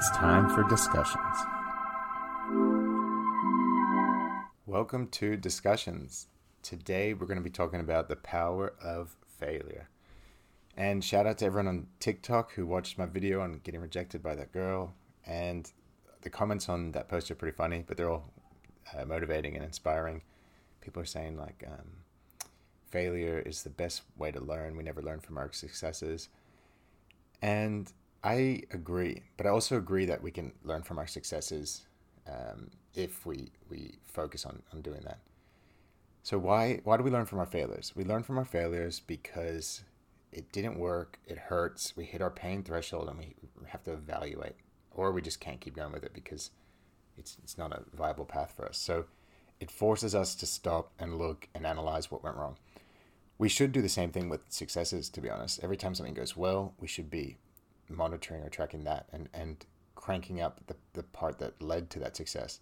It's time for discussions. Welcome to Discussions. Today we're going to be talking about the power of failure. And shout out to everyone on TikTok who watched my video on getting rejected by that girl. And the comments on that post are pretty funny, but they're all uh, motivating and inspiring. People are saying, like, um, failure is the best way to learn. We never learn from our successes. And I agree, but I also agree that we can learn from our successes um, if we, we focus on, on doing that. So why why do we learn from our failures? We learn from our failures because it didn't work, it hurts, we hit our pain threshold and we have to evaluate. Or we just can't keep going with it because it's it's not a viable path for us. So it forces us to stop and look and analyze what went wrong. We should do the same thing with successes, to be honest. Every time something goes well, we should be monitoring or tracking that and, and cranking up the, the part that led to that success.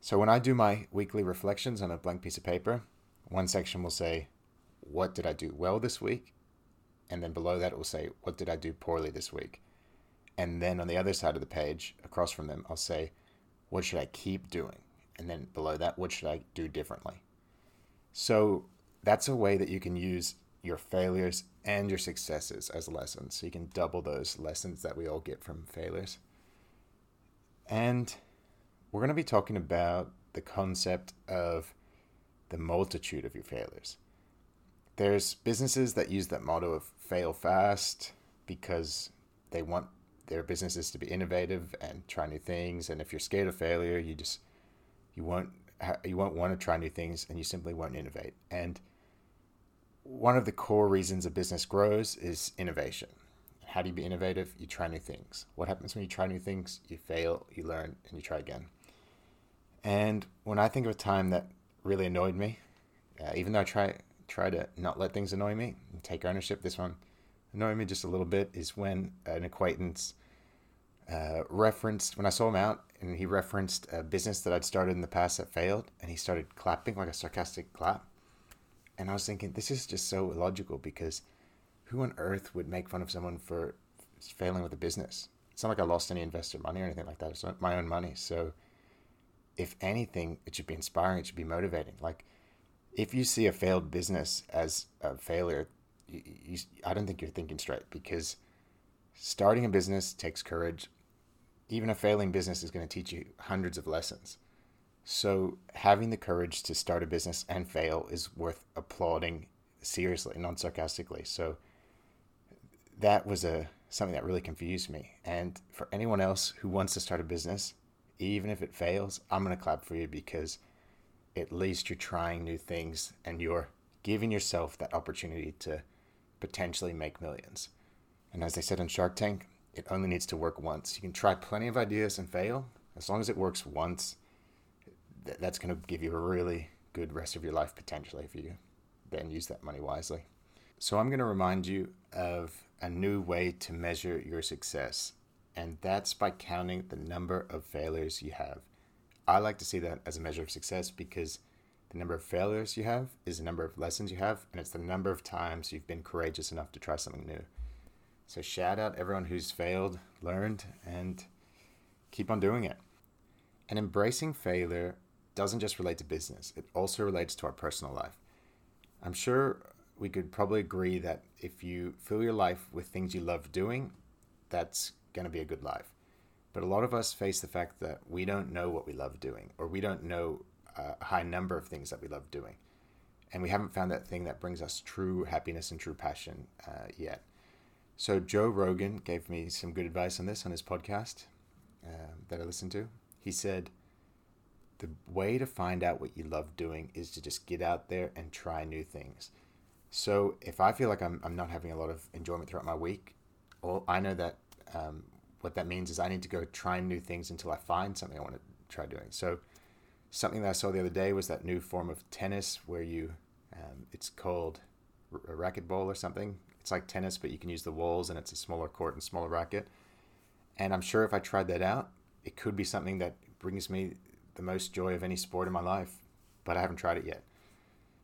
So when I do my weekly reflections on a blank piece of paper, one section will say, What did I do well this week? And then below that, it will say, What did I do poorly this week? And then on the other side of the page, across from them, I'll say, What should I keep doing? And then below that, What should I do differently? So that's a way that you can use your failures and your successes as lessons. So you can double those lessons that we all get from failures. And we're going to be talking about the concept of the multitude of your failures. There's businesses that use that motto of fail fast because they want their businesses to be innovative and try new things and if you're scared of failure you just you won't you won't want to try new things and you simply won't innovate and one of the core reasons a business grows is innovation how do you be innovative you try new things what happens when you try new things you fail you learn and you try again and when I think of a time that really annoyed me, uh, even though I try try to not let things annoy me and take ownership, this one annoyed me just a little bit. Is when an acquaintance uh, referenced when I saw him out and he referenced a business that I'd started in the past that failed, and he started clapping like a sarcastic clap. And I was thinking, this is just so illogical because who on earth would make fun of someone for failing with a business? It's not like I lost any investor money or anything like that. It's my own money. So if anything, it should be inspiring. It should be motivating. Like, if you see a failed business as a failure, you, you, I don't think you're thinking straight because starting a business takes courage. Even a failing business is going to teach you hundreds of lessons. So, having the courage to start a business and fail is worth applauding seriously, not sarcastically. So, that was a something that really confused me. And for anyone else who wants to start a business, even if it fails, I'm to clap for you because at least you're trying new things and you're giving yourself that opportunity to potentially make millions. And as they said in Shark Tank, it only needs to work once. You can try plenty of ideas and fail. As long as it works once, that's going to give you a really good rest of your life potentially if you then use that money wisely. So I'm going to remind you of a new way to measure your success and that's by counting the number of failures you have. I like to see that as a measure of success because the number of failures you have is the number of lessons you have, and it's the number of times you've been courageous enough to try something new. So, shout out everyone who's failed, learned, and keep on doing it. And embracing failure doesn't just relate to business, it also relates to our personal life. I'm sure we could probably agree that if you fill your life with things you love doing, that's going to be a good life. But a lot of us face the fact that we don't know what we love doing, or we don't know a high number of things that we love doing. And we haven't found that thing that brings us true happiness and true passion uh, yet. So, Joe Rogan gave me some good advice on this on his podcast uh, that I listened to. He said, The way to find out what you love doing is to just get out there and try new things. So, if I feel like I'm, I'm not having a lot of enjoyment throughout my week, well, I know that um, what that means is I need to go try new things until I find something I want to try doing. So something that I saw the other day was that new form of tennis where you, um, it's called a racquetball or something. It's like tennis, but you can use the walls and it's a smaller court and smaller racket. And I'm sure if I tried that out, it could be something that brings me the most joy of any sport in my life, but I haven't tried it yet.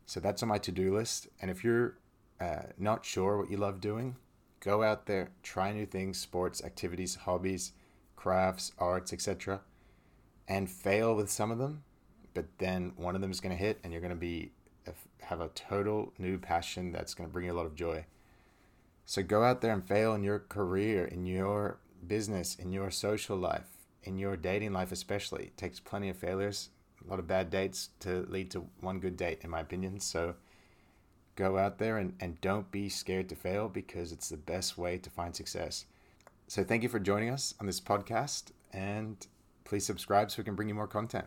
So that's on my to do list. And if you're uh, not sure what you love doing, Go out there, try new things, sports, activities, hobbies, crafts, arts, etc., and fail with some of them, but then one of them is going to hit and you're going to be have a total new passion that's going to bring you a lot of joy. So go out there and fail in your career, in your business, in your social life, in your dating life especially. It takes plenty of failures, a lot of bad dates to lead to one good date in my opinion. So go out there and, and don't be scared to fail because it's the best way to find success. So thank you for joining us on this podcast and please subscribe so we can bring you more content.